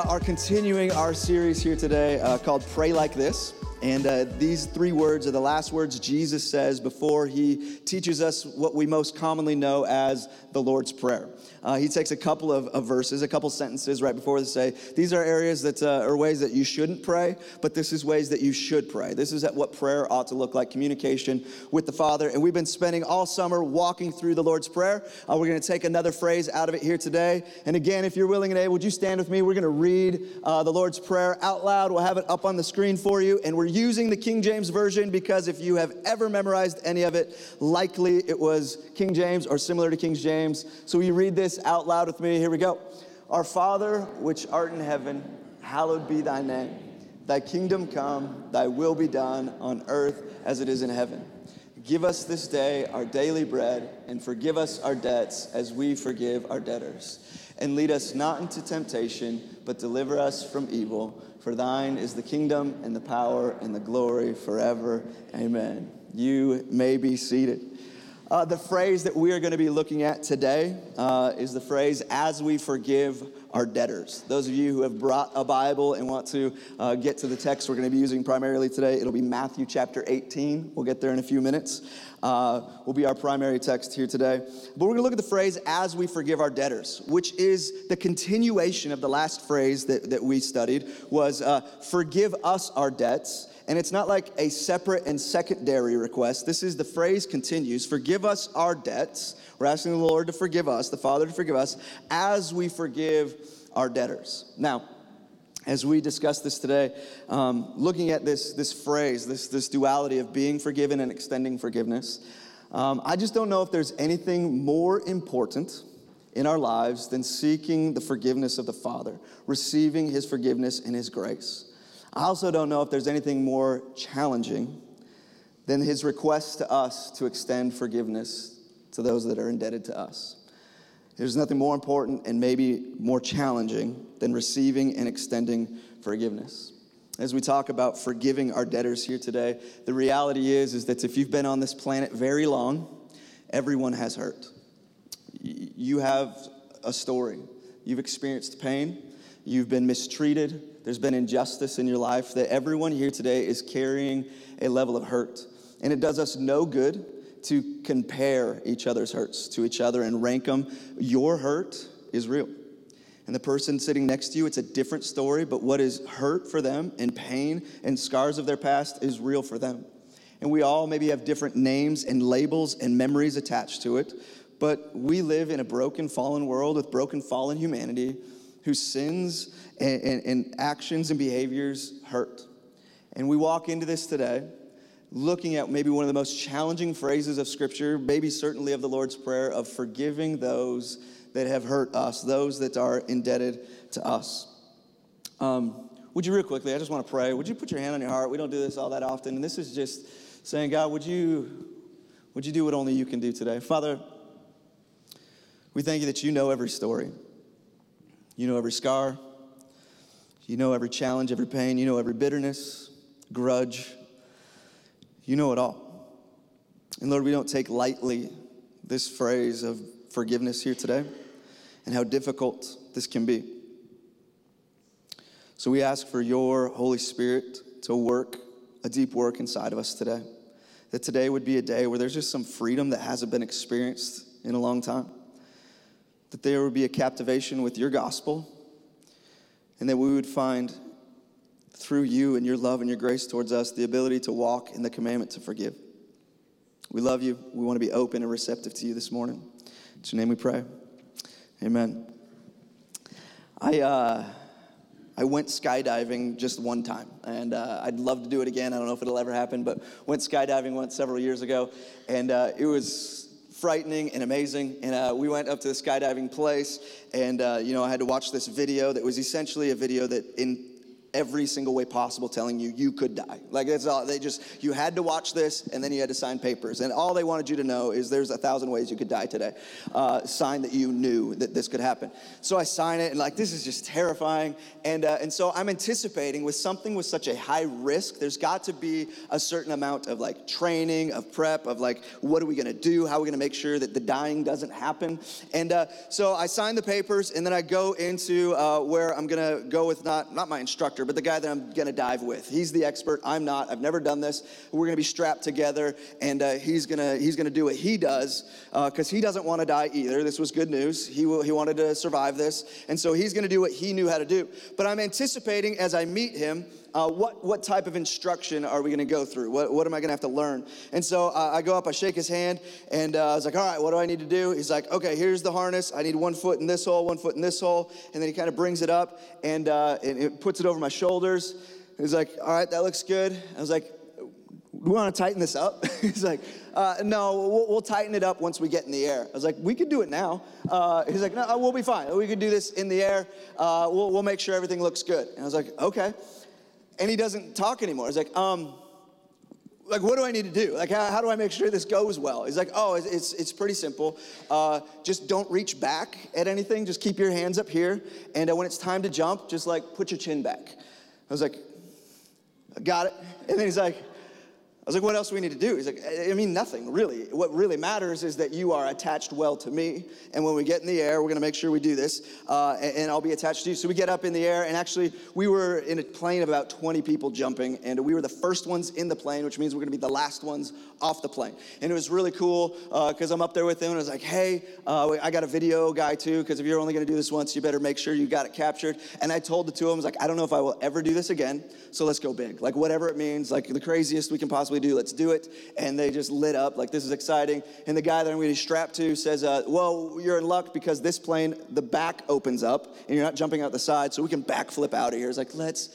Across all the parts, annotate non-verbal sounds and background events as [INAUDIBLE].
uh, are continuing our series here today uh, called Pray Like This. And uh, these three words are the last words Jesus says before he teaches us what we most commonly know as the Lord's Prayer. Uh, he takes a couple of, of, verses, a couple sentences right before they say, These are areas that uh, are ways that you shouldn't pray, but this is ways that you should pray. This is what prayer ought to look like communication with the Father. And we've been spending all summer walking through the Lord's Prayer. Uh, we're going to take another phrase out of it here today. And again, if you're willing and able, would you stand with me? We're going to read uh, the Lord's Prayer out loud. We'll have it up on the screen for you. And we're using the King James Version because if you have ever memorized any of it, likely it was King James or similar to King James. So we read this out loud with me. Here we go. Our Father, which art in heaven, hallowed be thy name. Thy kingdom come, thy will be done on earth as it is in heaven. Give us this day our daily bread, and forgive us our debts as we forgive our debtors. And lead us not into temptation, but deliver us from evil. For thine is the kingdom, and the power, and the glory forever. Amen. You may be seated. Uh, the phrase that we are going to be looking at today uh, is the phrase, as we forgive our debtors. Those of you who have brought a Bible and want to uh, get to the text we're going to be using primarily today, it'll be Matthew chapter 18. We'll get there in a few minutes. Uh, will be our primary text here today. But we're going to look at the phrase, as we forgive our debtors, which is the continuation of the last phrase that, that we studied, was uh, forgive us our debts and it's not like a separate and secondary request. This is the phrase continues Forgive us our debts. We're asking the Lord to forgive us, the Father to forgive us, as we forgive our debtors. Now, as we discuss this today, um, looking at this, this phrase, this, this duality of being forgiven and extending forgiveness, um, I just don't know if there's anything more important in our lives than seeking the forgiveness of the Father, receiving His forgiveness and His grace. I also don't know if there's anything more challenging than his request to us to extend forgiveness to those that are indebted to us. There's nothing more important and maybe more challenging than receiving and extending forgiveness. As we talk about forgiving our debtors here today, the reality is, is that if you've been on this planet very long, everyone has hurt. You have a story. You've experienced pain. You've been mistreated there's been injustice in your life, that everyone here today is carrying a level of hurt. And it does us no good to compare each other's hurts to each other and rank them. Your hurt is real. And the person sitting next to you, it's a different story, but what is hurt for them and pain and scars of their past is real for them. And we all maybe have different names and labels and memories attached to it, but we live in a broken, fallen world with broken, fallen humanity whose sins and, and, and actions and behaviors hurt. And we walk into this today looking at maybe one of the most challenging phrases of Scripture, maybe certainly of the Lord's Prayer, of forgiving those that have hurt us, those that are indebted to us. Um, would you, real quickly, I just want to pray. Would you put your hand on your heart? We don't do this all that often. And this is just saying, God, would you, would you do what only you can do today? Father, we thank you that you know every story. You know every scar. You know every challenge, every pain. You know every bitterness, grudge. You know it all. And Lord, we don't take lightly this phrase of forgiveness here today and how difficult this can be. So we ask for your Holy Spirit to work a deep work inside of us today. That today would be a day where there's just some freedom that hasn't been experienced in a long time that there would be a captivation with your gospel, and that we would find through you and your love and your grace towards us the ability to walk in the commandment to forgive. We love you. We want to be open and receptive to you this morning. In your name we pray. Amen. I, uh, I went skydiving just one time, and uh, I'd love to do it again. I don't know if it'll ever happen, but went skydiving once several years ago, and uh, it was frightening and amazing. And uh, we went up to the skydiving place, and uh, you know, I had to watch this video that was essentially a video that in every single way possible telling you you could die. Like that's all they just you had to watch this and then you had to sign papers. And all they wanted you to know is there's a thousand ways you could die today. Uh, sign that you knew that this could happen. So I sign it and like this is just terrifying. And uh, and so I'm anticipating with something with such a high risk, there's got to be a certain amount of like training, of prep, of like what are we gonna do? How are we gonna make sure that the dying doesn't happen? And uh, so I sign the papers and then I go into uh, where I'm gonna go with not not my instructor but the guy that I'm gonna dive with. He's the expert. I'm not. I've never done this. We're gonna be strapped together, and uh, he's gonna he's gonna do what he does because uh, he doesn't want to die either. This was good news. He will, he wanted to survive this, and so he's gonna do what he knew how to do. But I'm anticipating as I meet him. Uh, what, what type of instruction are we going to go through? What, what am I going to have to learn? And so uh, I go up, I shake his hand, and uh, I was like, all right, what do I need to do? He's like, okay, here's the harness. I need one foot in this hole, one foot in this hole. And then he kind of brings it up and, uh, and it puts it over my shoulders. He's like, all right, that looks good. I was like, we want to tighten this up? [LAUGHS] he's like, uh, no, we'll, we'll, tighten it up once we get in the air. I was like, we could do it now. Uh, he's like, no, we'll be fine. We could do this in the air. Uh, we'll, we'll make sure everything looks good. And I was like, okay and he doesn't talk anymore. He's like, um, like what do I need to do? Like how, how do I make sure this goes well? He's like, oh, it's it's pretty simple. Uh, just don't reach back at anything. Just keep your hands up here, and uh, when it's time to jump, just like put your chin back. I was like, got it. And then he's like, was like, what else do we need to do? He's like, I mean, nothing really. What really matters is that you are attached well to me. And when we get in the air, we're going to make sure we do this. Uh, and, and, I'll be attached to you. So we get up in the air. And actually, we were in a plane of about 20 people jumping. And we were the first ones in the plane, which means we're going to be the last ones off the plane. And it was really cool because uh, I'm up there with him. And I was like, hey, uh, I got a video guy too. Because if you're only going to do this once, you better make sure you got it captured. And I told the two of them, I was like, I don't know if I will ever do this again. So let's go big. Like, whatever it means, like the craziest we can possibly do, let's do it. And they just lit up, like, this is exciting. And the guy that I'm going to strap to says, uh, Well, you're in luck because this plane, the back opens up and you're not jumping out the side, so we can backflip out of here. It's like, let's,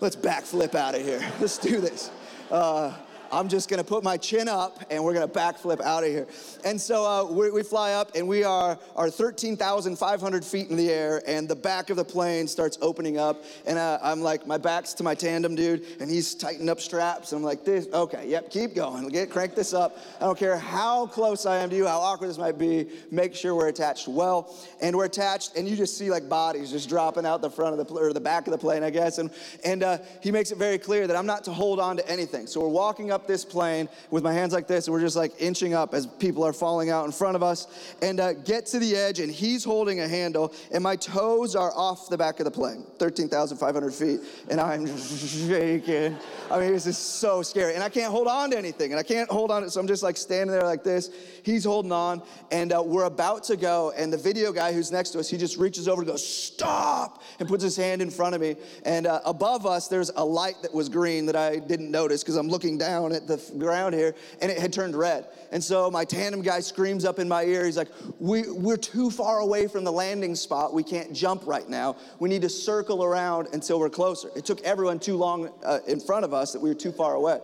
let's backflip out of here. [LAUGHS] Let's do this. Uh, I'm just gonna put my chin up and we're gonna backflip out of here. And so uh, we, we, fly up and we are, are 13,500 feet in the air and the back of the plane starts opening up. And uh, I'm like, my back's to my tandem dude and he's tightening up straps. And I'm like, this, okay, yep, keep going. Get, crank this up. I don't care how close I am to you, how awkward this might be, make sure we're attached well. And we're attached and you just see like bodies just dropping out the front of the, or the back of the plane, I guess. And, and uh, he makes it very clear that I'm not to hold on to anything. So we're walking up up this plane with my hands like this, and we're just like inching up as people are falling out in front of us, and uh, get to the edge, and he's holding a handle, and my toes are off the back of the plane, 13,500 feet, and I'm shaking. I mean, this is so scary, and I can't hold on to anything, and I can't hold on to, so I'm just like standing there like this. He's holding on, and uh, we're about to go, and the video guy who's next to us, he just reaches over and goes, "Stop!" and puts his hand in front of me, and uh, above us there's a light that was green that I didn't notice because I'm looking down at the ground here, and it had turned red. And so my tandem guy screams up in my ear. He's like, we, We're too far away from the landing spot. We can't jump right now. We need to circle around until we're closer. It took everyone too long uh, in front of us that we were too far away.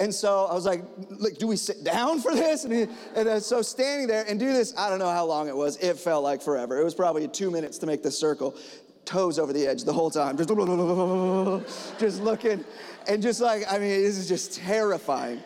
And so I was like, like do we sit down for this? And, he, and so standing there and do this, I don't know how long it was. It felt like forever. It was probably two minutes to make the circle toes over the edge the whole time, just, [LAUGHS] just looking, and just like, I mean, this is just terrifying.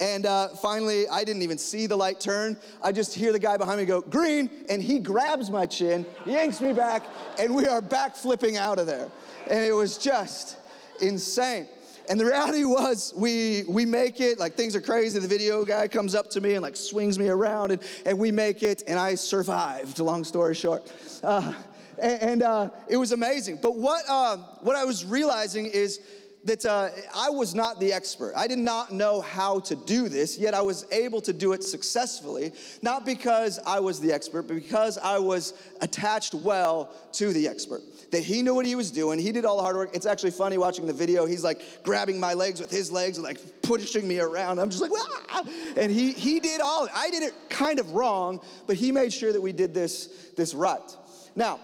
And uh, finally, I didn't even see the light turn. I just hear the guy behind me go, green, and he grabs my chin, yanks me back, and we are back flipping out of there. And it was just insane. And the reality was, we we make it. Like things are crazy. The video guy comes up to me and like swings me around, and, and we make it. And I survived. Long story short, uh, and, and uh, it was amazing. But what uh, what I was realizing is that uh, I was not the expert. I did not know how to do this, yet I was able to do it successfully, not because I was the expert, but because I was attached well to the expert. That he knew what he was doing, he did all the hard work. It's actually funny watching the video. He's like grabbing my legs with his legs and like pushing me around. I'm just like, ah! and he he did all. I did it kind of wrong, but he made sure that we did this this right. Now,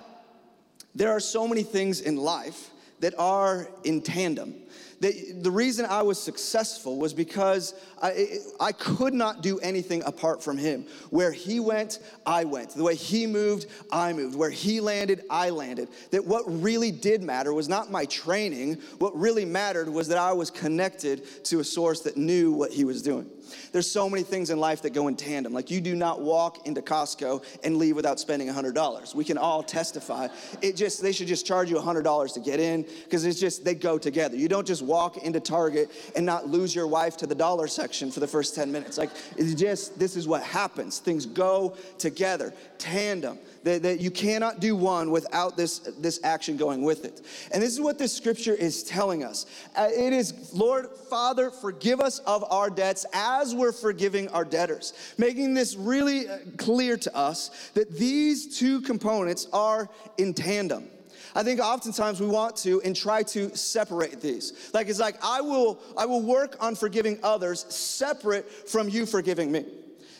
there are so many things in life that are in tandem The, the reason I was successful was because I, I could not do anything apart from him. Where he went, I went. The way he moved, I moved. Where he landed, I landed. That what really did matter was not my training. What really mattered was that I was connected to a source that knew what he was doing. There's so many things in life that go in tandem. Like you do not walk into Costco and leave without spending $100. We can all testify. It just they should just charge you $100 to get in because it's just they go together. You don't just walk into Target and not lose your wife to the dollar section for the first 10 minutes. Like it's just this is what happens. Things go together, tandem. That, that you cannot do one without this, this action going with it. And this is what this scripture is telling us. Uh, it is, Lord, Father, forgive us of our debts as we're forgiving our debtors. Making this really uh, clear to us that these two components are in tandem. I think oftentimes we want to and try to separate these. Like it's like I will I will work on forgiving others separate from you forgiving me.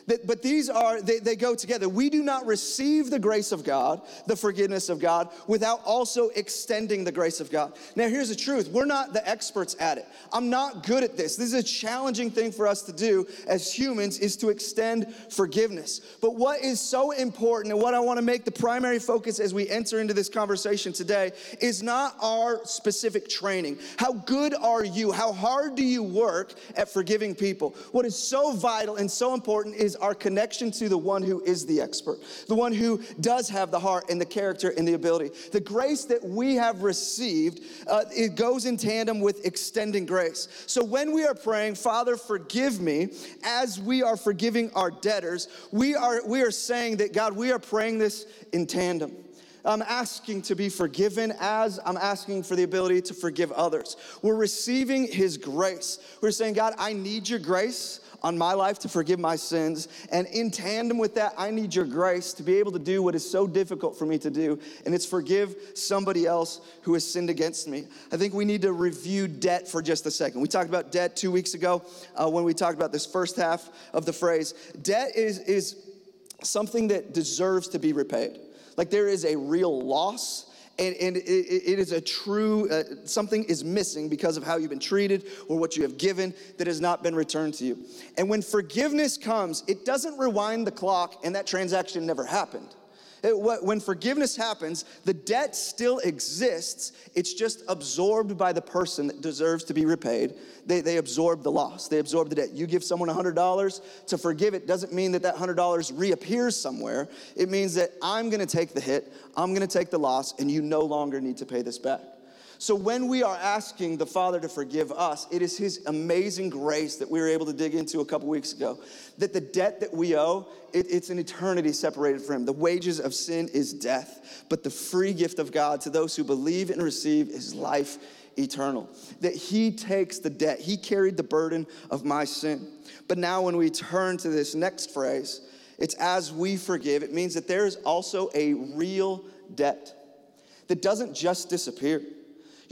That, but these are, they, they go together. We do not receive the grace of God, the forgiveness of God, without also extending the grace of God. Now, here's the truth we're not the experts at it. I'm not good at this. This is a challenging thing for us to do as humans, is to extend forgiveness. But what is so important, and what I want to make the primary focus as we enter into this conversation today, is not our specific training. How good are you? How hard do you work at forgiving people? What is so vital and so important is is our connection to the one who is the expert, the one who does have the heart and the character and the ability. The grace that we have received, uh, it goes in tandem with extending grace. So when we are praying, Father, forgive me, as we are forgiving our debtors, we are, we are saying that, God, we are praying this in tandem. I'm asking to be forgiven as I'm asking for the ability to forgive others. We're receiving His grace. We're saying, God, I need your grace on my life to forgive my sins. And in tandem with that, I need your grace to be able to do what is so difficult for me to do, and it's forgive somebody else who has sinned against me. I think we need to review debt for just a second. We talked about debt two weeks ago uh, when we talked about this first half of the phrase. Debt is, is something that deserves to be repaid. Like there is a real loss and, and it, it is a true, uh, something is missing because of how you've been treated or what you have given that has not been returned to you. And when forgiveness comes, it doesn't rewind the clock and that transaction never happened. It, when forgiveness happens, the debt still exists. It's just absorbed by the person that deserves to be repaid. They, they absorb the loss, they absorb the debt. You give someone $100 to forgive it, doesn't mean that that $100 reappears somewhere. It means that I'm gonna take the hit, I'm gonna take the loss, and you no longer need to pay this back. So when we are asking the Father to forgive us, it is His amazing grace that we were able to dig into a couple weeks ago. That the debt that we owe, it, it's an eternity separated from Him. The wages of sin is death, but the free gift of God to those who believe and receive is life eternal. That He takes the debt, He carried the burden of my sin. But now when we turn to this next phrase, it's as we forgive, it means that there is also a real debt that doesn't just disappear.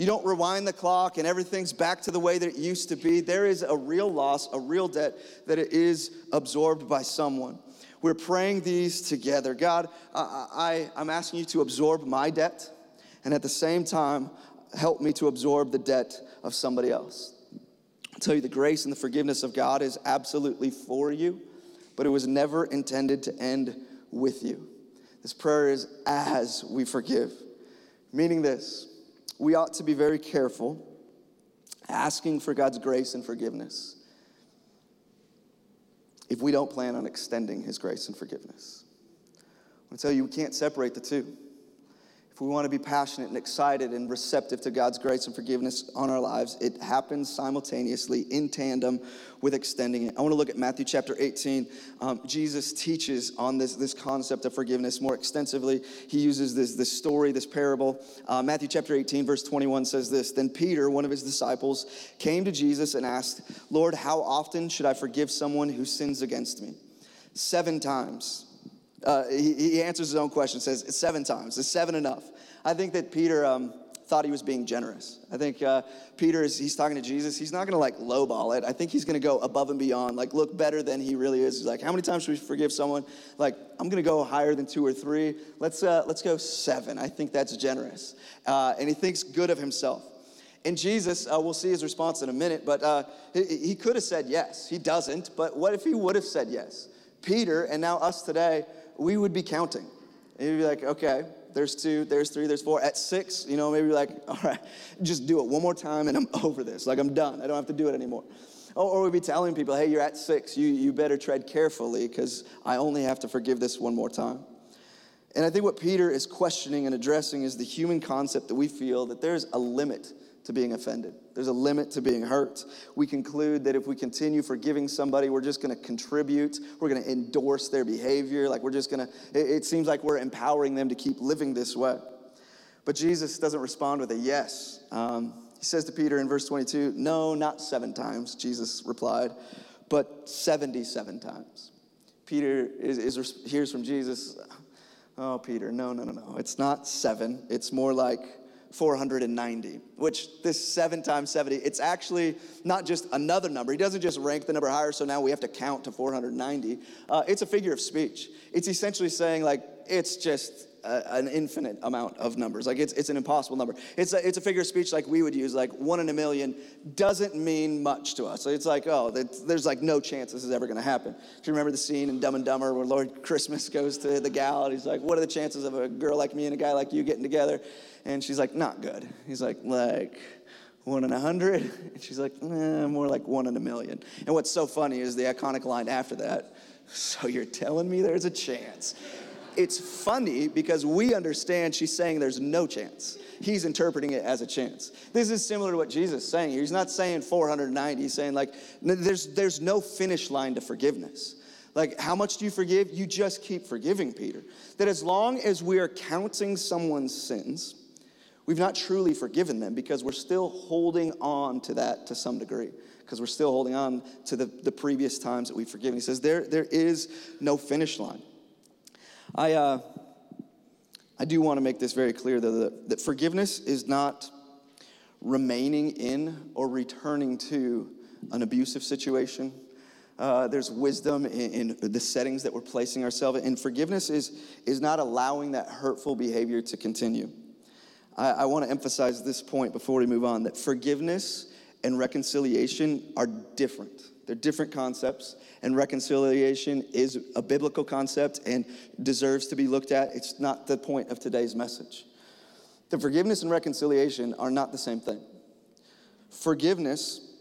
You don't rewind the clock and everything's back to the way that it used to be. There is a real loss, a real debt that it is absorbed by someone. We're praying these together. God, I, I, am asking you to absorb my debt and at the same time, help me to absorb the debt of somebody else. I'll tell you, the grace and the forgiveness of God is absolutely for you, but it was never intended to end with you. This prayer is as we forgive, meaning this we ought to be very careful asking for God's grace and forgiveness if we don't plan on extending His grace and forgiveness. I tell you, we can't separate the two we want to be passionate and excited and receptive to God's grace and forgiveness on our lives, it happens simultaneously in tandem with extending it. I want to look at Matthew chapter 18. Um, Jesus teaches on this, this concept of forgiveness more extensively. He uses this, this story, this parable. Uh, Matthew chapter 18, verse 21 says this Then Peter, one of his disciples, came to Jesus and asked, Lord, how often should I forgive someone who sins against me? Seven times. Uh, he, he, answers his own question, says, seven times. Is seven enough? I think that Peter um, thought he was being generous. I think uh, Peter is, he's talking to Jesus. He's not going to like lowball it. I think he's going to go above and beyond, like look better than he really is. He's like, how many times should we forgive someone? Like, I'm going to go higher than two or three. Let's, uh, let's go seven. I think that's generous. Uh, and he thinks good of himself. And Jesus, uh, we'll see his response in a minute, but uh, he, he could have said yes. He doesn't, but what if he would have said yes? Peter, and now us today, we would be counting. And he'd be like, okay, there's two, there's three, there's four. At six, you know, maybe like, [LAUGHS] all right, just do it one more time and I'm [LAUGHS] over this. Like, I'm done. I don't have to do it anymore. Or, or we'd be telling people, hey, you're at six. You, you better tread carefully because I only have to forgive this one more time. And I think what Peter is questioning and addressing is the human concept that we feel that there's a limit to being offended. There's a limit to being hurt. We conclude that if we continue forgiving somebody, we're just going to contribute, we're going to endorse their behavior, like we're just going to, it, seems like we're empowering them to keep living this way. But Jesus doesn't respond with a yes. Um, he says to Peter in verse 22, No, not seven times, Jesus replied, but 77 times. Peter is, is, hears from Jesus, Oh, Peter, no, no, no, no. It's not seven. It's more like 490, which this seven times 70, it's actually not just another number. He doesn't just rank the number higher, so now we have to count to 490. Uh, it's a figure of speech. It's essentially saying, like, it's just a, an infinite amount of numbers. Like it's, it's an impossible number. It's a, it's a figure of speech like we would use, like one in a million doesn't mean much to us. So it's like, oh, there's like no chance this is ever going to happen. Do you remember the scene in Dumb and Dumber where Lloyd [LAUGHS] Christmas goes to the gal and he's like, what are the chances of a girl like me and a guy like you getting together? And she's like, not good. He's like, like, one in a hundred? [LAUGHS] And she's like, eh, more like one in a million. And what's so funny is the iconic line after that. So you're telling me there's a chance? It's funny because we understand she's saying there's no chance. He's interpreting it as a chance. This is similar to what Jesus is saying. He's not saying 490. He's saying like there's there's no finish line to forgiveness. Like how much do you forgive? You just keep forgiving, Peter. That as long as we are counting someone's sins, we've not truly forgiven them because we're still holding on to that to some degree because we're still holding on to the, the previous times that we've forgiven. He says there, there is no finish line. I, uh, I do want to make this very clear, though, that, that forgiveness is not remaining in or returning to an abusive situation. Uh, there's wisdom in, in, the settings that we're placing ourselves in. Forgiveness is, is not allowing that hurtful behavior to continue. I, I want to emphasize this point before we move on that forgiveness and reconciliation are different. They're different concepts, and reconciliation is a biblical concept and deserves to be looked at. It's not the point of today's message. The forgiveness and reconciliation are not the same thing. Forgiveness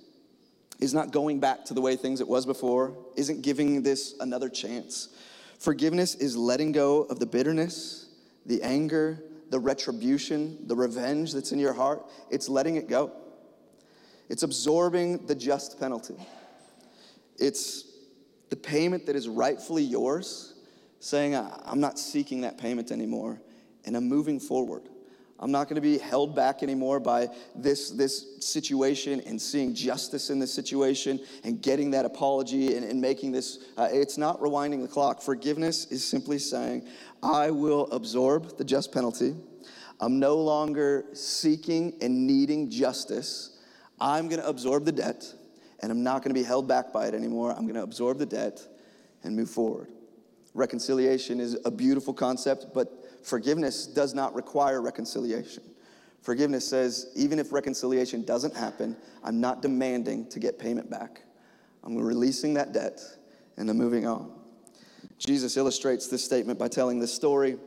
is not going back to the way things it was before, isn't giving this another chance. Forgiveness is letting go of the bitterness, the anger, the retribution, the revenge that's in your heart. It's letting it go. It's absorbing the just penalty. It's the payment that is rightfully yours, saying, I'm not seeking that payment anymore, and I'm moving forward. I'm not going to be held back anymore by this, this situation and seeing justice in this situation and getting that apology and, and making this. Uh, it's not rewinding the clock. Forgiveness is simply saying, I will absorb the just penalty. I'm no longer seeking and needing justice. I'm going to absorb the debt and I'm not going to be held back by it anymore. I'm going to absorb the debt and move forward. Reconciliation is a beautiful concept, but forgiveness does not require reconciliation. Forgiveness says, even if reconciliation doesn't happen, I'm not demanding to get payment back. I'm releasing that debt and I'm moving on. Jesus illustrates this statement by telling this story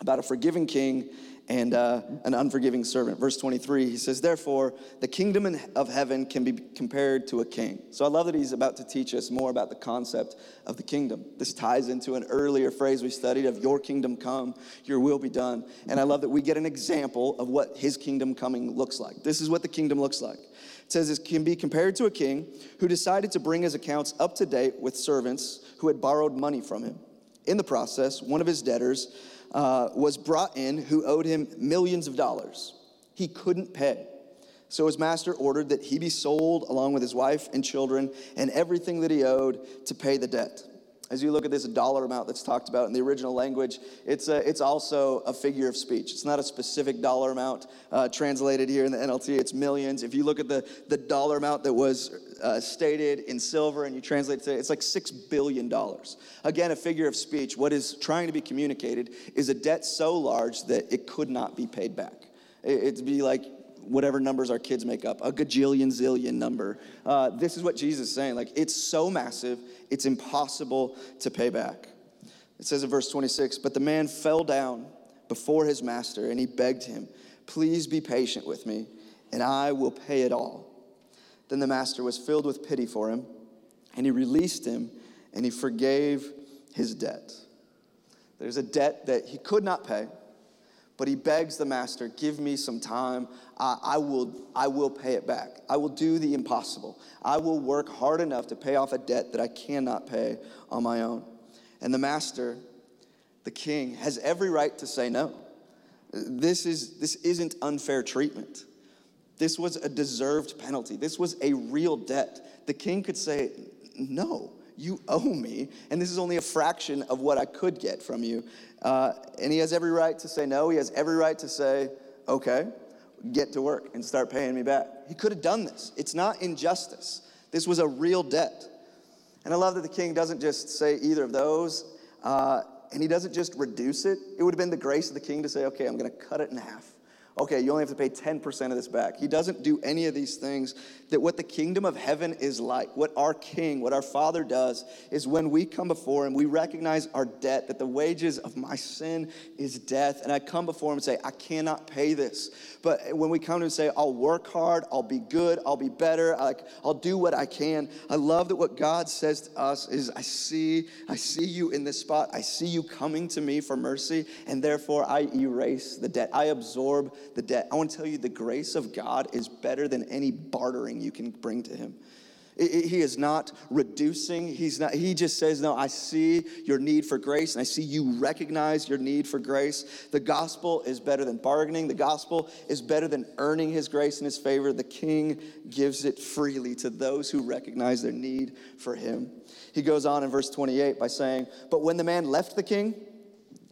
about a forgiving king and uh, an unforgiving servant. Verse 23, he says, Therefore, the kingdom of heaven can be compared to a king. So I love that he's about to teach us more about the concept of the kingdom. This ties into an earlier phrase we studied of your kingdom come, your will be done. And I love that we get an example of what his kingdom coming looks like. This is what the kingdom looks like. It says it can be compared to a king who decided to bring his accounts up to date with servants who had borrowed money from him. In the process, one of his debtors, uh, was brought in who owed him millions of dollars. He couldn't pay. So his master ordered that he be sold along with his wife and children and everything that he owed to pay the debt. As you look at this dollar amount that's talked about in the original language, it's, a, it's also a figure of speech. It's not a specific dollar amount uh, translated here in the NLT, it's millions. If you look at the, the dollar amount that was uh, stated in silver and you translate it, it's like $6 billion. Again, a figure of speech. What is trying to be communicated is a debt so large that it could not be paid back. It'd be like whatever numbers our kids make up, a gajillion zillion number. Uh, this is what Jesus is saying. Like, it's so massive, it's impossible to pay back. It says in verse 26 But the man fell down before his master and he begged him, Please be patient with me, and I will pay it all. Then the master was filled with pity for him, and he released him and he forgave his debt. There's a debt that he could not pay but he begs the master, Give me some time. I, I, will, I will pay it back. I will do the impossible. I will work hard enough to pay off a debt that I cannot pay on my own. And the master, the king, has every right to say no. This, is, this isn't unfair treatment. This was a deserved penalty. This was a real debt. The king could say, No, you owe me, and this is only a fraction of what I could get from you. Uh, and he has every right to say no. He has every right to say, okay, get to work and start paying me back. He could have done this. It's not injustice. This was a real debt. And I love that the king doesn't just say either of those, uh, and he doesn't just reduce it. It would have been the grace of the king to say, okay, I'm going to cut it in half okay, you only have to pay 10% of this back. He doesn't do any of these things. That what the kingdom of heaven is like, what our king, what our father does, is when we come before him, we recognize our debt, that the wages of my sin is death. And I come before him and say, I cannot pay this. But when we come to him and say, I'll work hard, I'll be good, I'll be better, I'll do what I can. I love that what God says to us is, I see, I see you in this spot. I see you coming to me for mercy, and therefore I erase the debt. I absorb the debt. I want to tell you the grace of God is better than any bartering you can bring to Him. He is not reducing. He's not, he just says, No, I see your need for grace, and I see you recognize your need for grace. The gospel is better than bargaining. The gospel is better than earning his grace and his favor. The king gives it freely to those who recognize their need for him. He goes on in verse 28 by saying, But when the man left the king,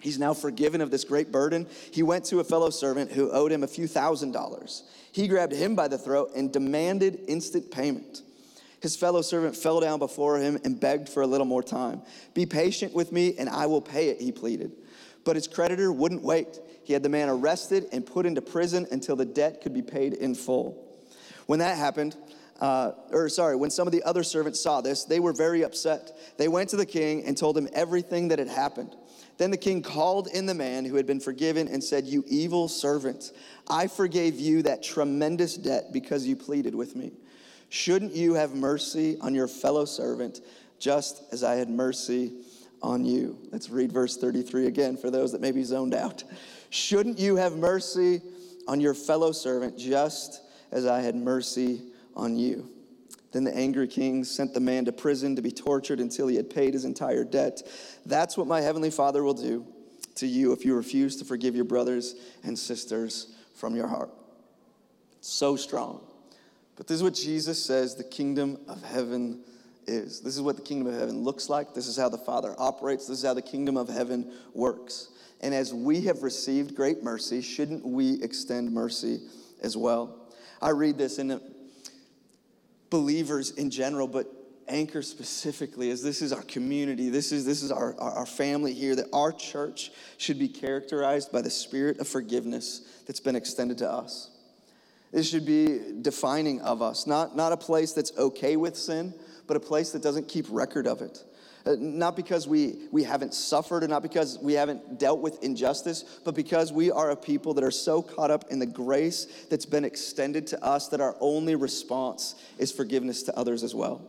He's now forgiven of this great burden. He went to a fellow servant who owed him a few thousand dollars. He grabbed him by the throat and demanded instant payment. His fellow servant fell down before him and begged for a little more time. Be patient with me and I will pay it, he pleaded. But his creditor wouldn't wait. He had the man arrested and put into prison until the debt could be paid in full. When that happened, uh, or sorry, when some of the other servants saw this, they were very upset. They went to the king and told him everything that had happened. Then the king called in the man who had been forgiven and said, You evil servant, I forgave you that tremendous debt because you pleaded with me. Shouldn't you have mercy on your fellow servant just as I had mercy on you? Let's read verse 33 again for those that may be zoned out. Shouldn't you have mercy on your fellow servant just as I had mercy on you? Then the angry king sent the man to prison to be tortured until he had paid his entire debt. That's what my heavenly Father will do to you if you refuse to forgive your brothers and sisters from your heart. So strong. But this is what Jesus says the kingdom of heaven is. This is what the kingdom of heaven looks like. This is how the Father operates. This is how the kingdom of heaven works. And as we have received great mercy, shouldn't we extend mercy as well? I read this in believers in general, but anchor specifically as this is our community this is this is our, our, our, family here that our church should be characterized by the spirit of forgiveness that's been extended to us. This should be defining of us not not a place that's okay with sin but a place that doesn't keep record of it Uh, not because we, we haven't suffered or not because we haven't dealt with injustice, but because we are a people that are so caught up in the grace that's been extended to us that our only response is forgiveness to others as well.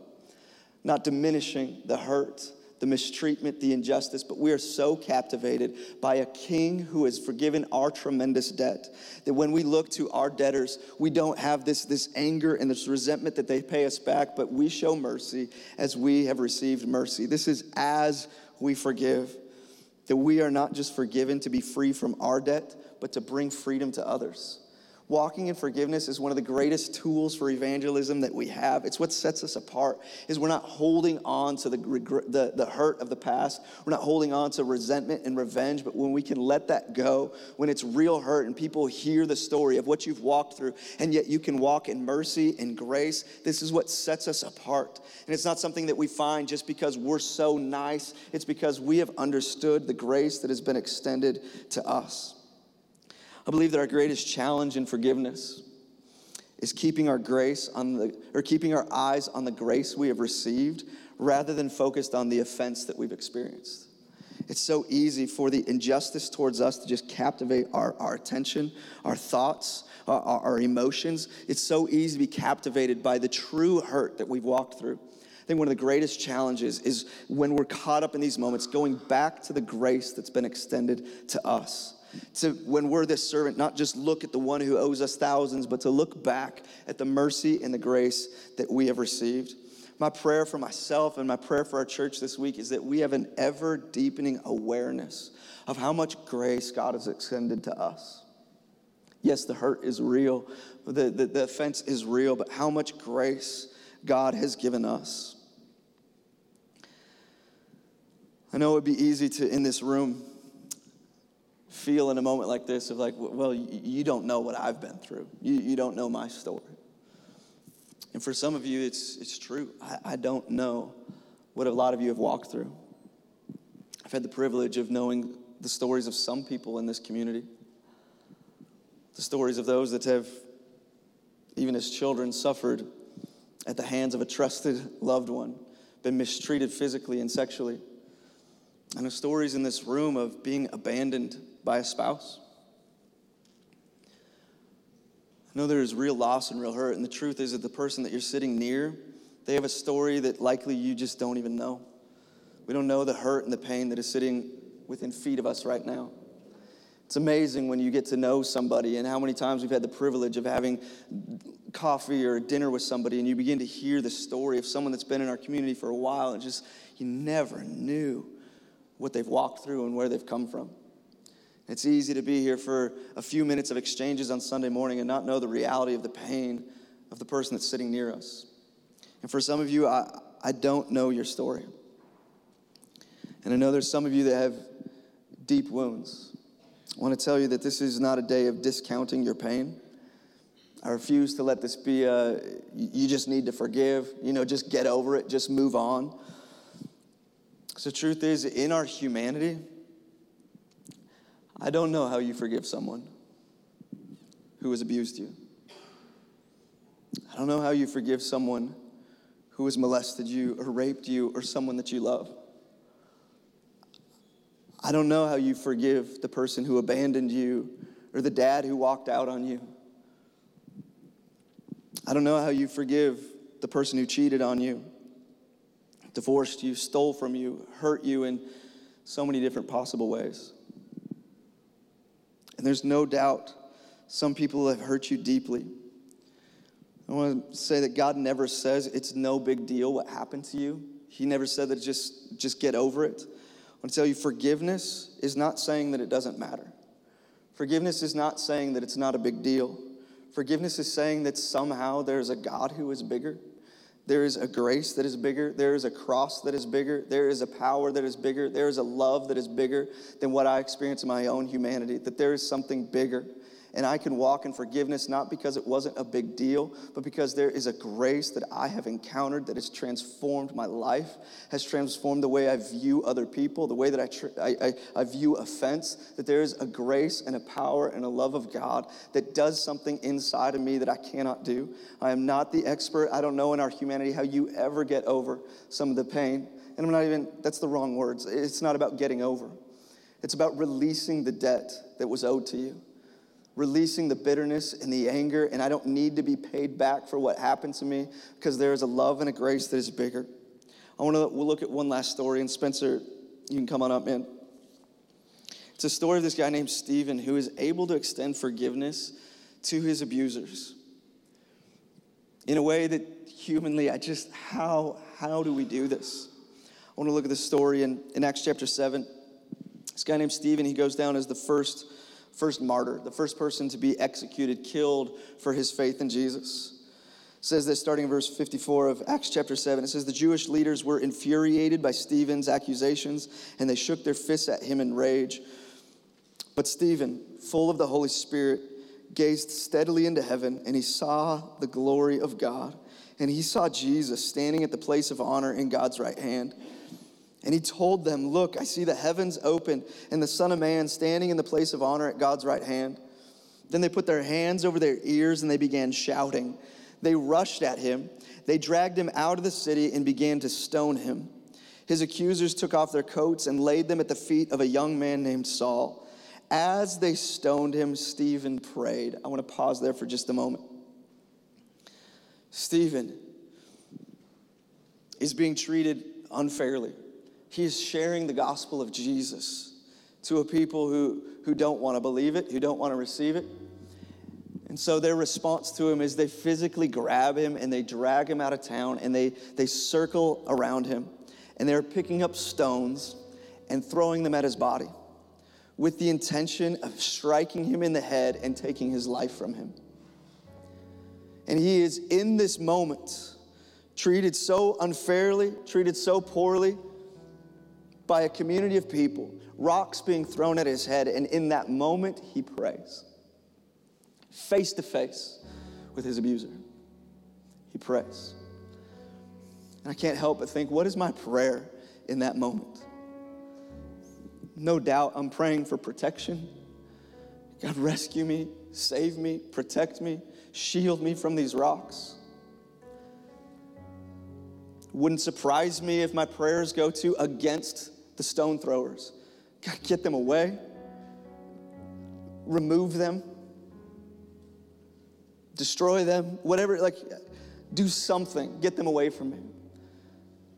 Not diminishing the hurt, the mistreatment, the injustice, but we are so captivated by a king who has forgiven our tremendous debt that when we look to our debtors, we don't have this, this anger and this resentment that they pay us back, but we show mercy as we have received mercy. This is as we forgive, that we are not just forgiven to be free from our debt, but to bring freedom to others. Walking in forgiveness is one of the greatest tools for evangelism that we have. It's what sets us apart. Is we're not holding on to the, the, the hurt of the past. We're not holding on to resentment and revenge, but when we can let that go, when it's real hurt and people hear the story of what you've walked through, and yet you can walk in mercy and grace, this is what sets us apart. And it's not something that we find just because we're so nice. It's because we have understood the grace that has been extended to us. I believe that our greatest challenge in forgiveness is keeping our grace on the or keeping our eyes on the grace we have received rather than focused on the offense that we've experienced. It's so easy for the injustice towards us to just captivate our, our attention, our thoughts, our, our emotions. It's so easy to be captivated by the true hurt that we've walked through. I think one of the greatest challenges is when we're caught up in these moments, going back to the grace that's been extended to us to when we're this servant, not just look at the one who owes us thousands, but to look back at the mercy and the grace that we have received. My prayer for myself and my prayer for our church this week is that we have an ever deepening awareness of how much grace God has extended to us. Yes, the hurt is real, the, the, the offense is real, but how much grace God has given us. I know it would be easy to, in this room, feel in a moment like this of like, well, you don't know what I've been through. You, you don't know my story. And for some of you, it's, it's true. I, I don't know what a lot of you have walked through. I've had the privilege of knowing the stories of some people in this community, the stories of those that have, even as children, suffered at the hands of a trusted loved one, been mistreated physically and sexually. I know stories in this room of being abandoned by a spouse. I know there's real loss and real hurt, and the truth is that the person that you're sitting near, they have a story that likely you just don't even know. We don't know the hurt and the pain that is sitting within feet of us right now. It's amazing when you get to know somebody and how many times we've had the privilege of having coffee or dinner with somebody and you begin to hear the story of someone that's been in our community for a while and just you never knew what they've walked through and where they've come from. It's easy to be here for a few minutes of exchanges on Sunday morning and not know the reality of the pain of the person that's sitting near us. And for some of you, I, I don't know your story. And I know there's some of you that have deep wounds. I want to tell you that this is not a day of discounting your pain. I refuse to let this be a, you just need to forgive, you know, just get over it, just move on. Because the truth is, in our humanity, I don't know how you forgive someone who has abused you. I don't know how you forgive someone who has molested you or raped you or someone that you love. I don't know how you forgive the person who abandoned you or the dad who walked out on you. I don't know how you forgive the person who cheated on you, divorced you, stole from you, hurt you in so many different possible ways. And there's no doubt some people have hurt you deeply. I want to say that God never says it's no big deal what happened to you. He never said that just, just get over it. I want to tell you, forgiveness is not saying that it doesn't matter. Forgiveness is not saying that it's not a big deal. Forgiveness is saying that somehow there's a God who is bigger. There is a grace that is bigger. There is a cross that is bigger. There is a power that is bigger. There is a love that is bigger than what I experience in my own humanity. That there is something bigger. And I can walk in forgiveness not because it wasn't a big deal, but because there is a grace that I have encountered that has transformed my life, has transformed the way I view other people, the way that I, tr- I, I, I, view offense. That there is a grace and a power and a love of God that does something inside of me that I cannot do. I am not the expert. I don't know in our humanity how you ever get over some of the pain. And I'm not even, that's the wrong words. It's not about getting over, it's about releasing the debt that was owed to you releasing the bitterness and the anger, and I don't need to be paid back for what happened to me because there is a love and a grace that is bigger. I want to look at one last story, and Spencer, you can come on up, man. It's a story of this guy named Stephen who is able to extend forgiveness to his abusers in a way that humanly, I just, how, how do we do this? I want to look at this story in, in Acts chapter 7. This guy named Stephen, he goes down as the first first martyr, the first person to be executed, killed for his faith in Jesus. It says this starting in verse 54 of Acts chapter 7. It says, The Jewish leaders were infuriated by Stephen's accusations, and they shook their fists at him in rage. But Stephen, full of the Holy Spirit, gazed steadily into heaven, and he saw the glory of God. And he saw Jesus standing at the place of honor in God's right hand. And he told them, Look, I see the heavens open and the Son of Man standing in the place of honor at God's right hand. Then they put their hands over their ears and they began shouting. They rushed at him. They dragged him out of the city and began to stone him. His accusers took off their coats and laid them at the feet of a young man named Saul. As they stoned him, Stephen prayed. I want to pause there for just a moment. Stephen is being treated unfairly. He is sharing the gospel of Jesus to a people who, who don't want to believe it, who don't want to receive it. And so their response to him is they physically grab him and they drag him out of town and they, they circle around him and they're picking up stones and throwing them at his body with the intention of striking him in the head and taking his life from him. And he is in this moment treated so unfairly, treated so poorly by a community of people, rocks being thrown at his head, and in that moment, he prays. Face to face with his abuser. He prays. And I can't help but think, what is my prayer in that moment? No doubt I'm praying for protection. God, rescue me, save me, protect me, shield me from these rocks. Wouldn't surprise me if my prayers go to against the stone throwers. God, get them away, remove them, destroy them, whatever, like, do something, get them away from me.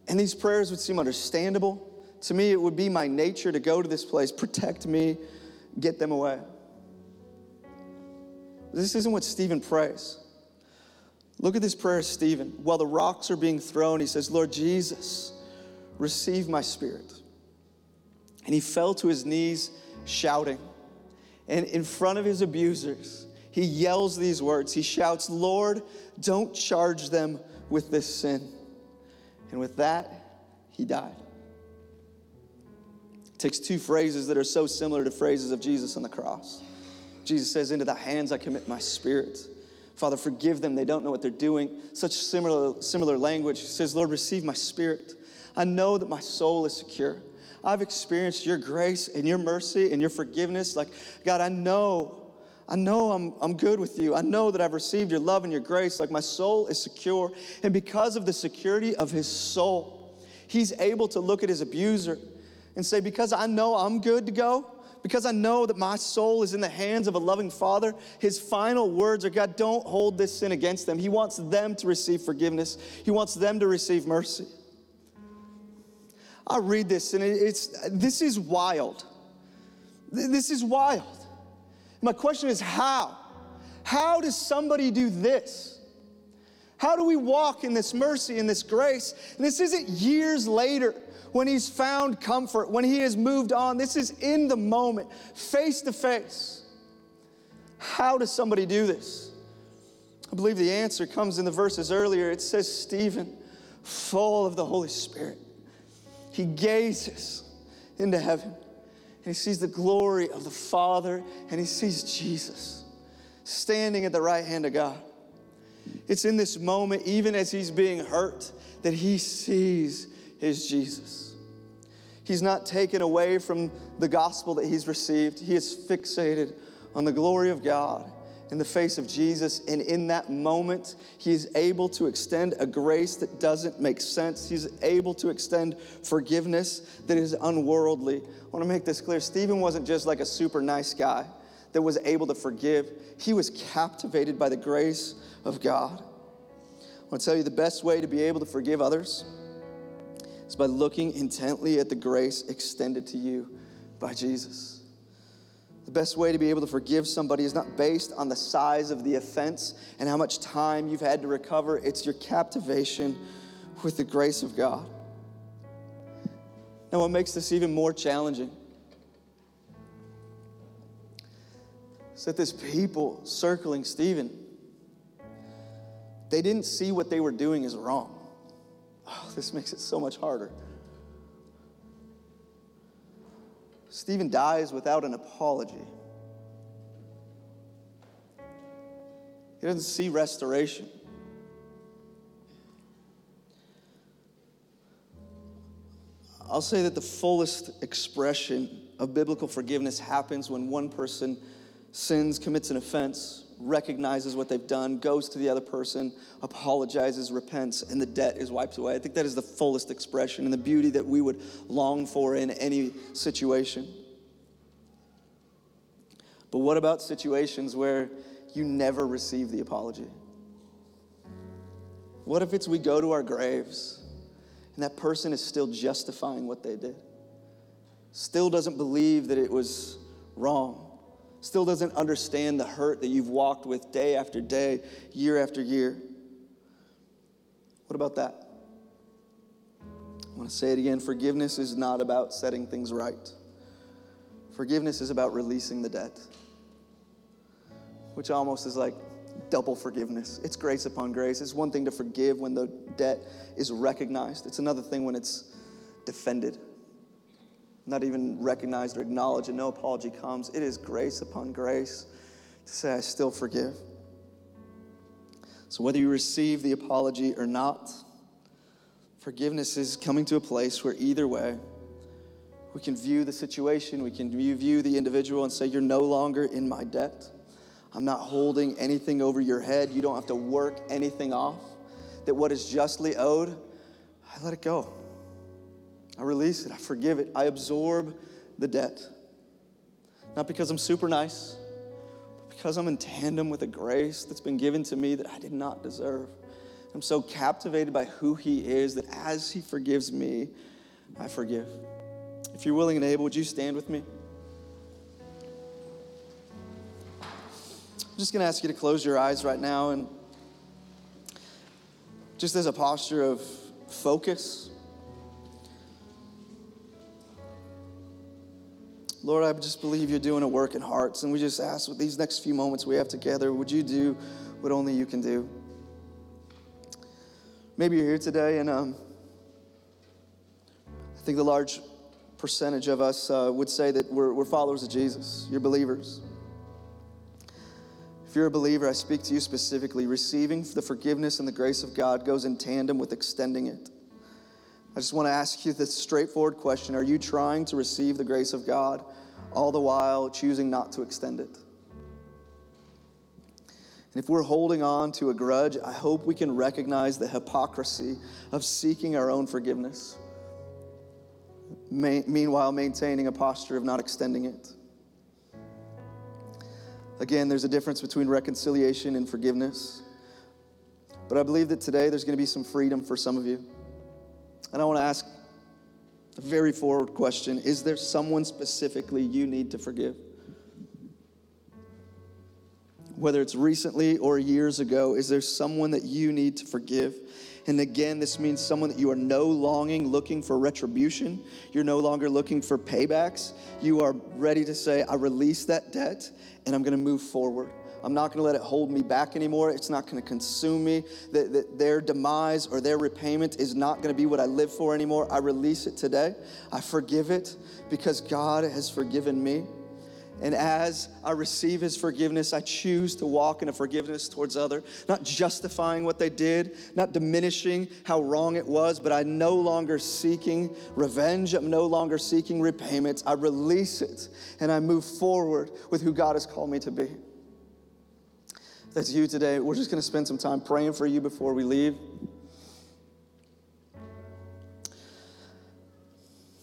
And these prayers would seem understandable. To me, it would be my nature to go to this place, protect me, get them away. This isn't what Stephen prays. Look at this prayer of Stephen. While the rocks are being thrown, he says, Lord Jesus, receive my spirit. And he fell to his knees shouting. And in front of his abusers, he yells these words. He shouts, Lord, don't charge them with this sin. And with that, he died takes two phrases that are so similar to phrases of Jesus on the cross. Jesus says, Into the hands I commit my spirit. Father, forgive them. They don't know what they're doing. Such similar, similar language. He says, Lord, receive my spirit. I know that my soul is secure. I've experienced your grace and your mercy and your forgiveness. Like, God, I know I know I'm, I'm good with you. I know that I've received your love and your grace. Like my soul is secure. And because of the security of his soul, he's able to look at his abuser and say, Because I know I'm good to go, because I know that my soul is in the hands of a loving Father, his final words are God, don't hold this sin against them. He wants them to receive forgiveness, he wants them to receive mercy. I read this and it's this is wild. This is wild. My question is how? How does somebody do this? How do we walk in this mercy and this grace? And this isn't years later when he's found comfort, when he has moved on. This is in the moment, face to face. How does somebody do this? I believe the answer comes in the verses earlier. It says, Stephen, full of the Holy Spirit, he gazes into heaven and he sees the glory of the Father and he sees Jesus standing at the right hand of God. It's in this moment, even as he's being hurt, that he sees his Jesus. He's not taken away from the gospel that he's received. He is fixated on the glory of God in the face of Jesus. And in that moment, he is able to extend a grace that doesn't make sense. He's able to extend forgiveness that is unworldly. I want to make this clear Stephen wasn't just like a super nice guy that was able to forgive, he was captivated by the grace of God. I want to tell you the best way to be able to forgive others is by looking intently at the grace extended to you by Jesus. The best way to be able to forgive somebody is not based on the size of the offense and how much time you've had to recover, it's your captivation with the grace of God. Now, what makes this even more challenging is that this people circling Stephen, they didn't see what they were doing as wrong. Oh, this makes it so much harder. Stephen dies without an apology. He doesn't see restoration. I'll say that the fullest expression of biblical forgiveness happens when one person sins, commits an offense, recognizes what they've done, goes to the other person, apologizes, repents, and the debt is wiped away. I think that is the fullest expression and the beauty that we would long for in any situation. But what about situations where you never receive the apology? What if it's we go to our graves and that person is still justifying what they did? Still doesn't believe that it was wrong still doesn't understand the hurt that you've walked with day after day, year after year. What about that? I want to say it again forgiveness is not about setting things right, forgiveness is about releasing the debt, which almost is like double forgiveness. It's grace upon grace. It's one thing to forgive when the debt is recognized, it's another thing when it's defended not even recognized or acknowledged, and no apology comes. It is grace upon grace to say, I still forgive. So, whether you receive the apology or not, forgiveness is coming to a place where either way, we can view the situation, we can view the individual and say, You're no longer in my debt. I'm not holding anything over your head. You don't have to work anything off. That what is justly owed, I let it go. I release it. I forgive it. I absorb the debt. Not because I'm super nice, but because I'm in tandem with a grace that's been given to me that I did not deserve. I'm so captivated by who He is that as He forgives me, I forgive. If you're willing and able, would you stand with me? I'm just going to ask you to close your eyes right now and just as a posture of focus Lord, I just believe you're doing a work in hearts. And we just ask with these next few moments we have together, would you do what only you can do? Maybe you're here today, and um, I think the large percentage of us uh, would say that we're, we're followers of Jesus. You're believers. If you're a believer, I speak to you specifically. Receiving the forgiveness and the grace of God goes in tandem with extending it. I just want to ask you this straightforward question Are you trying to receive the grace of God, all the while choosing not to extend it? And if we're holding on to a grudge, I hope we can recognize the hypocrisy of seeking our own forgiveness, meanwhile maintaining a posture of not extending it. Again, there's a difference between reconciliation and forgiveness. But I believe that today there's going to be some freedom for some of you. And I want to ask a very forward question Is there someone specifically you need to forgive? Whether it's recently or years ago, is there someone that you need to forgive? And again, this means someone that you are no longer looking for retribution. You're no longer looking for paybacks. You are ready to say, I release that debt and I'm going to move forward. I'm not going to let it hold me back anymore. It's not going to consume me. That, that their demise or their repayment is not going to be what I live for anymore. I release it today. I forgive it because God has forgiven me. And as I receive his forgiveness, I choose to walk in a forgiveness towards other, not justifying what they did, not diminishing how wrong it was, but I no longer seeking revenge. I'm no longer seeking repayments. I release it and I move forward with who God has called me to be that's you today, we're just going to spend some time praying for you before we leave.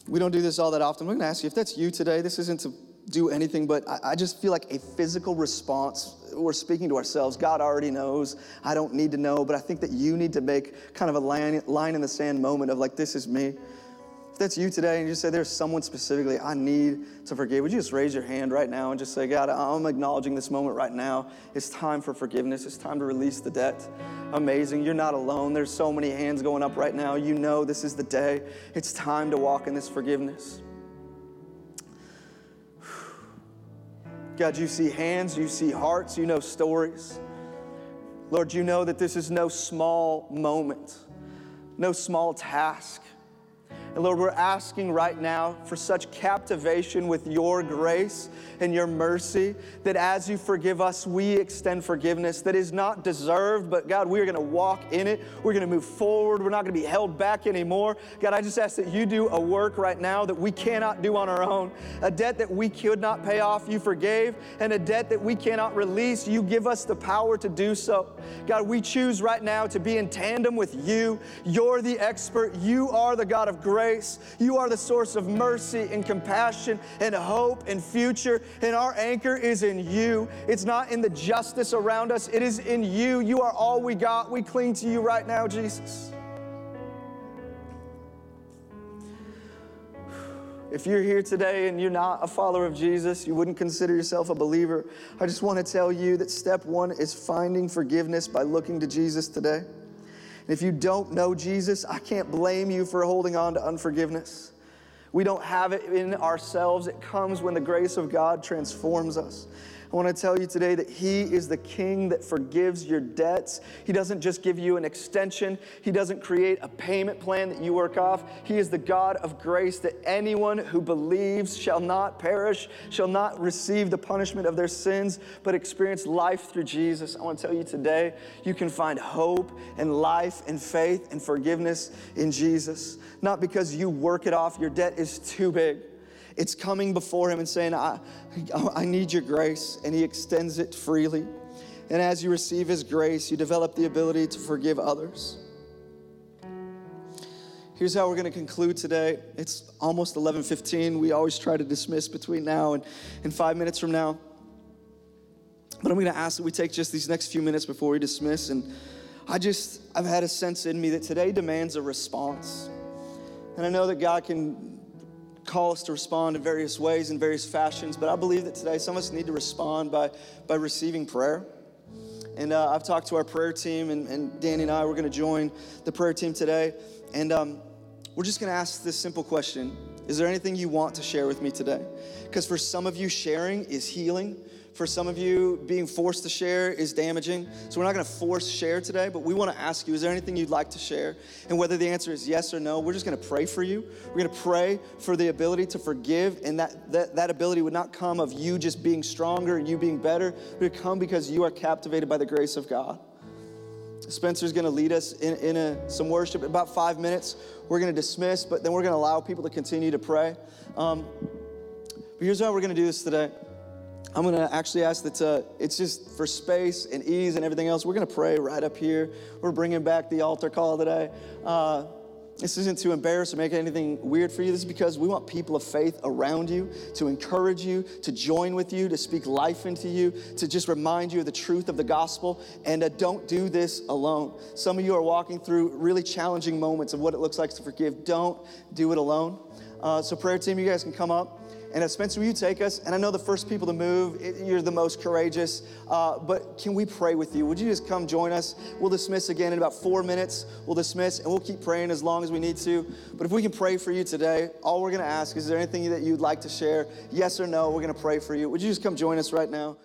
We don't do this all that often. We're going to ask you if that's you today. This isn't to do anything, but I, I just feel like a physical response. We're speaking to ourselves. God already knows. I don't need to know, but I think that you need to make kind of a line, line in the sand moment of like, this is me. That's you today and you say there's someone specifically I need to forgive, would you just raise your hand right now and just say, God, I'm acknowledging this moment right now. It's time for forgiveness. It's time to release the debt. Amazing. You're not alone. There's so many hands going up right now. You know this is the day. It's time to walk in this forgiveness. [SIGHS] God, you see hands, you see hearts, you know stories. Lord, you know that this is no small moment, no small task. And Lord, we're asking right now for such captivation with your grace and your mercy that as you forgive us, we extend forgiveness that is not deserved, but God, we are going to walk in it. We're going to move forward. We're not going to be held back anymore. God, I just ask that you do a work right now that we cannot do on our own. A debt that we could not pay off, you forgave, and a debt that we cannot release, you give us the power to do so. God, we choose right now to be in tandem with you. You're the expert, you are the God of grace grace. You are the source of mercy and compassion and hope and future. And our anchor is in you. It's not in the justice around us, it is in you. You are all we got. We cling to you right now, Jesus. If you're here today and you're not a follower of Jesus, you wouldn't consider yourself a believer, I just want to tell you that step one is finding forgiveness by looking to Jesus today. And if you don't know Jesus, I can't blame you for holding on to unforgiveness. We don't have it in ourselves, it comes when the grace of God transforms us. I want to tell you today that He is the King that forgives your debts. He doesn't just give you an extension, He doesn't create a payment plan that you work off. He is the God of grace that anyone who believes shall not perish, shall not receive the punishment of their sins, but experience life through Jesus. I want to tell you today, you can find hope and life and faith and forgiveness in Jesus. Not because you work it off, your debt is too big. It's coming before Him and saying, I, I need your grace, and He extends it freely. And as you receive His grace, you develop the ability to forgive others. Here's how we're going to conclude today. It's almost 11:15. We always try to dismiss between now and, and five minutes from now. But I'm going to ask that we take just these next few minutes before we dismiss. And I just, I've had a sense in me that today demands a response. And I know that God can call us to respond in various ways, in various fashions, but I believe that today some of us need to respond by, by receiving prayer. And uh, I've talked to our prayer team, and, and Danny and I, we're going to join the prayer team today. And um, we're just going to ask this simple question Is there anything you want to share with me today? Because for some of you, sharing is healing. For some of you, being forced to share is damaging. So we're not going to force share today, but we want to ask you is there anything you'd like to share? And whether the answer is yes or no, we're just going to pray for you. We're going to pray for the ability to forgive, and that, that, that ability would not come of you just being stronger and you being better, but it would come because you are captivated by the grace of God. Spencer's going to lead us in, in a, some worship. In about five minutes, we're going to dismiss, but then we're going to allow people to continue to pray. Um, but here's how we're going to do this today. I'm going to actually ask that uh, it's just for space and ease and everything else. We're going to pray right up here. We're bringing back the altar call today. Uh, this isn't to embarrass or make anything weird for you. This is because we want people of faith around you to encourage you, to join with you, to speak life into you, to just remind you of the truth of the gospel. And uh, don't do this alone. Some of you are walking through really challenging moments of what it looks like to forgive. Don't do it alone. Uh, so, prayer team, you guys can come up. And uh, Spencer, will you take us? And I know the first people to move, you're the most courageous, uh, but can we pray with you? Would you just come join us? We'll dismiss again in about four minutes. We'll dismiss and we'll keep praying as long as we need to. But if we can pray for you today, all we're going to ask is, is there anything that you'd like to share? Yes or no? We're going to pray for you. Would you just come join us right now?